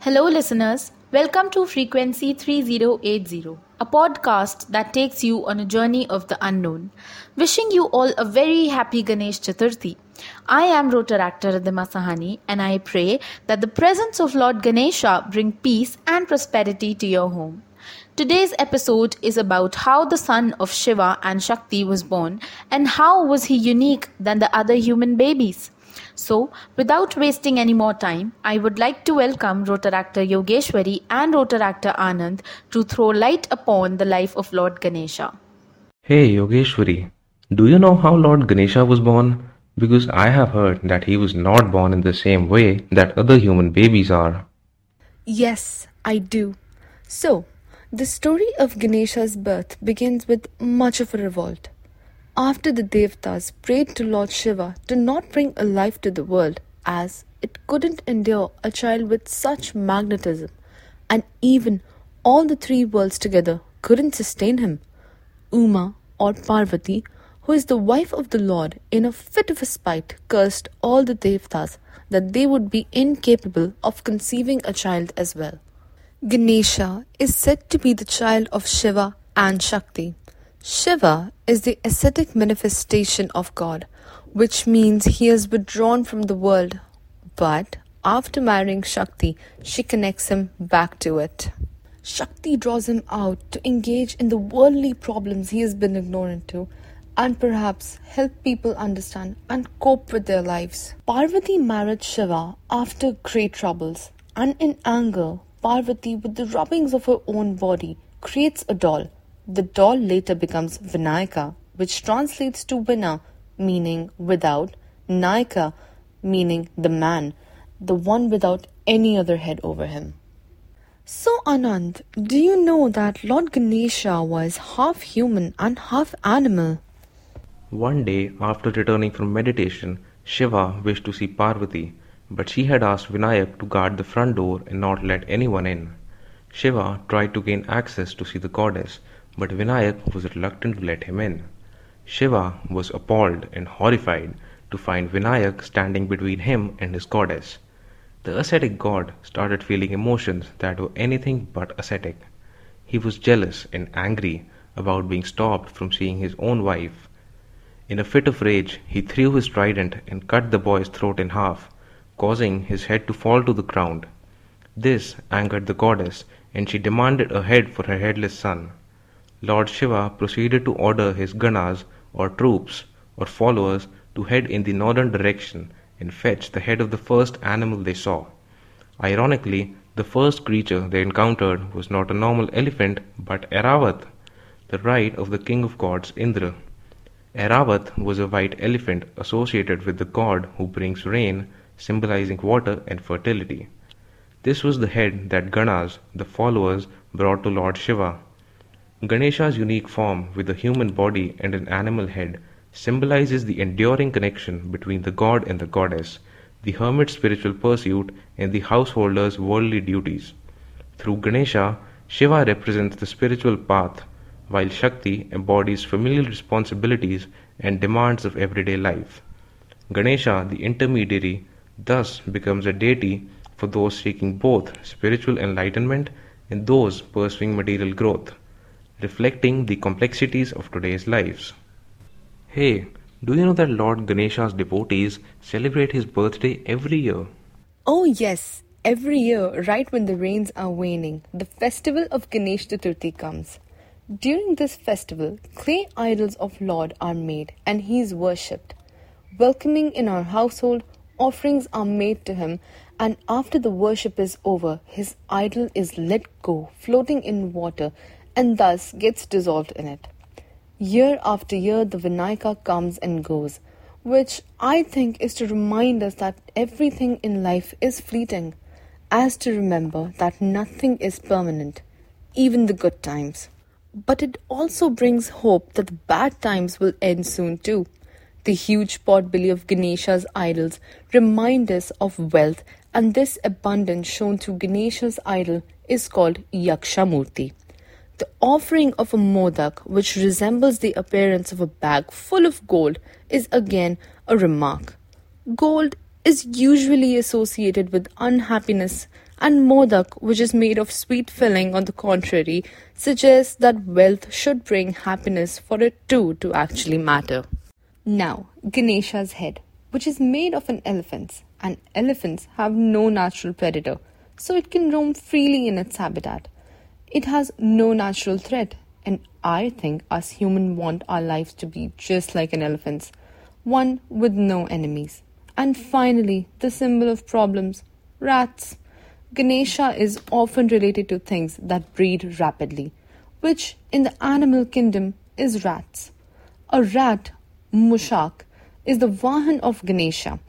Hello, listeners. Welcome to Frequency 3080, a podcast that takes you on a journey of the unknown. Wishing you all a very happy Ganesh Chaturthi. I am Rotaractor Ridhima Sahni, and I pray that the presence of Lord Ganesha bring peace and prosperity to your home. Today's episode is about how the son of Shiva and Shakti was born and how was he unique than the other human babies. So, without wasting any more time, I would like to welcome Rotaractor Yogeshwari and Rotaractor Anand to throw light upon the life of Lord Ganesha. Hey Yogeshwari, do you know how Lord Ganesha was born? Because I have heard that he was not born in the same way that other human babies are. Yes, I do. So, the story of Ganesha's birth begins with much of a revolt. After the Devtas prayed to Lord Shiva to not bring a life to the world, as it couldn't endure a child with such magnetism, and even all the three worlds together couldn't sustain him, Uma or Parvati, who is the wife of the Lord, in a fit of spite, cursed all the Devtas that they would be incapable of conceiving a child as well. Ganesha is said to be the child of Shiva and Shakti. Shiva is the ascetic manifestation of God, which means he is withdrawn from the world. But after marrying Shakti, she connects him back to it. Shakti draws him out to engage in the worldly problems he has been ignorant to and perhaps help people understand and cope with their lives. Parvati married Shiva after great troubles, and in anger, Parvati, with the rubbings of her own body, creates a doll the doll later becomes Vinayaka, which translates to winner, meaning without, Nayaka, meaning the man, the one without any other head over him. So, Anand, do you know that Lord Ganesha was half human and half animal? One day, after returning from meditation, Shiva wished to see Parvati, but she had asked Vinayak to guard the front door and not let anyone in. Shiva tried to gain access to see the goddess, but Vinayak was reluctant to let him in. Shiva was appalled and horrified to find Vinayak standing between him and his goddess. The ascetic god started feeling emotions that were anything but ascetic. He was jealous and angry about being stopped from seeing his own wife. In a fit of rage, he threw his trident and cut the boy's throat in half, causing his head to fall to the ground. This angered the goddess, and she demanded a head for her headless son. Lord Shiva proceeded to order his ganas or troops or followers to head in the northern direction and fetch the head of the first animal they saw. Ironically, the first creature they encountered was not a normal elephant but Airavat, the ride of the king of gods Indra. Airavat was a white elephant associated with the god who brings rain, symbolizing water and fertility. This was the head that Ganas, the followers, brought to Lord Shiva. Ganesha's unique form with a human body and an animal head symbolizes the enduring connection between the god and the goddess, the hermit's spiritual pursuit, and the householder's worldly duties. Through Ganesha, Shiva represents the spiritual path, while Shakti embodies familial responsibilities and demands of everyday life. Ganesha, the intermediary, thus becomes a deity for those seeking both spiritual enlightenment and those pursuing material growth reflecting the complexities of today's lives. Hey, do you know that Lord Ganesha's devotees celebrate his birthday every year? Oh, yes. Every year, right when the rains are waning, the festival of Ganesh Chaturthi comes. During this festival, clay idols of Lord are made and he is worshipped. Welcoming in our household, offerings are made to him, and after the worship is over, his idol is let go, floating in water, and thus gets dissolved in it. Year after year, the Vinayaka comes and goes, which I think is to remind us that everything in life is fleeting, as to remember that nothing is permanent, even the good times. But it also brings hope that the bad times will end soon too. The huge potbelly of Ganesha's idols remind us of wealth, and this abundance shown through Ganesha's idol is called Yakshamurti. The offering of a modak, which resembles the appearance of a bag full of gold, is again a remark. Gold is usually associated with unhappiness, and Modak, which is made of sweet filling, on the contrary, suggests that wealth should bring happiness for it too to actually matter. Now, Ganesha's head, which is made of an elephant, and elephants have no natural predator, so it can roam freely in its habitat. It has no natural threat, and I think us humans want our lives to be just like an elephant's, one with no enemies. And finally, the symbol of problems rats. Ganesha is often related to things that breed rapidly, which in the animal kingdom is rats. A rat, Mushak, is the Vahan of Ganesha.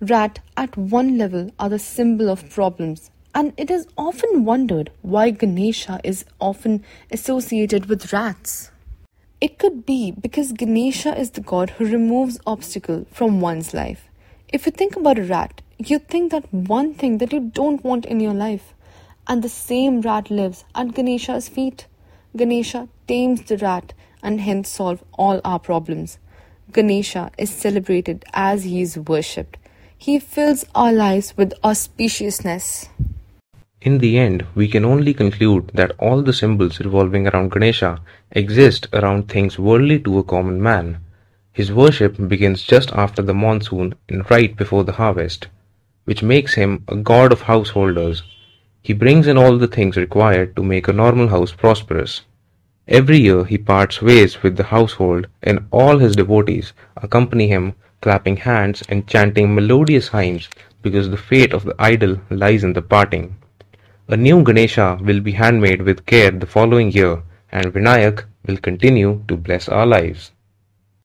Rat at one level are the symbol of problems, and it is often wondered why Ganesha is often associated with rats. It could be because Ganesha is the god who removes obstacle from one's life. If you think about a rat, you think that one thing that you don't want in your life, and the same rat lives at Ganesha's feet. Ganesha tames the rat and hence solve all our problems. Ganesha is celebrated as he is worshipped. He fills our lives with auspiciousness. In the end, we can only conclude that all the symbols revolving around Ganesha exist around things worldly to a common man. His worship begins just after the monsoon and right before the harvest, which makes him a god of householders. He brings in all the things required to make a normal house prosperous. Every year he parts ways with the household, and all his devotees accompany him, clapping hands and chanting melodious hymns because the fate of the idol lies in the parting. A new Ganesha will be handmade with care the following year, and Vinayak will continue to bless our lives.